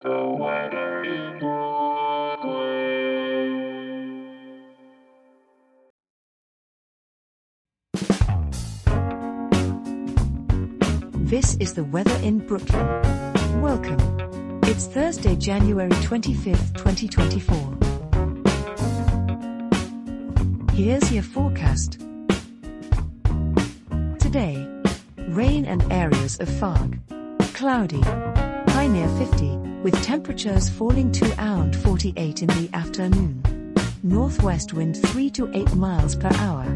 This is the weather in Brooklyn. Welcome. It's Thursday, January 25th, 2024. Here's your forecast. Today, rain and areas of fog. Cloudy. High near 50, with temperatures falling to around 48 in the afternoon. Northwest wind 3 to 8 miles per hour.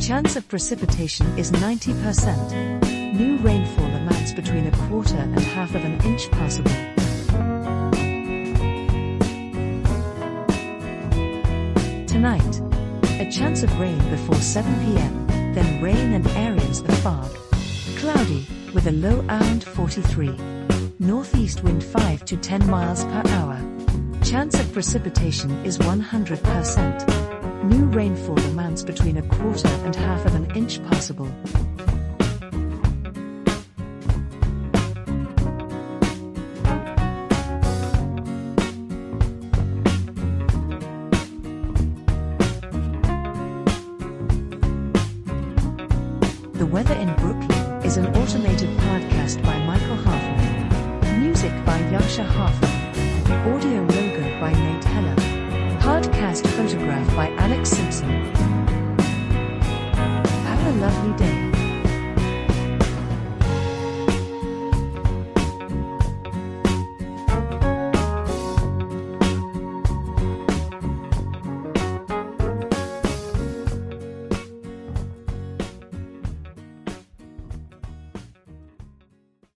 Chance of precipitation is 90%. New rainfall amounts between a quarter and half of an inch possible. Tonight, a chance of rain before 7 pm, then rain and areas of fog. Cloudy, with a low around 43. Northeast wind 5 to 10 miles per hour. Chance of precipitation is 100%. New rainfall amounts between a quarter and half of an inch possible. The Weather in Brooklyn is an automated podcast by Michael. Jascha Hoffman. Audio logo by Nate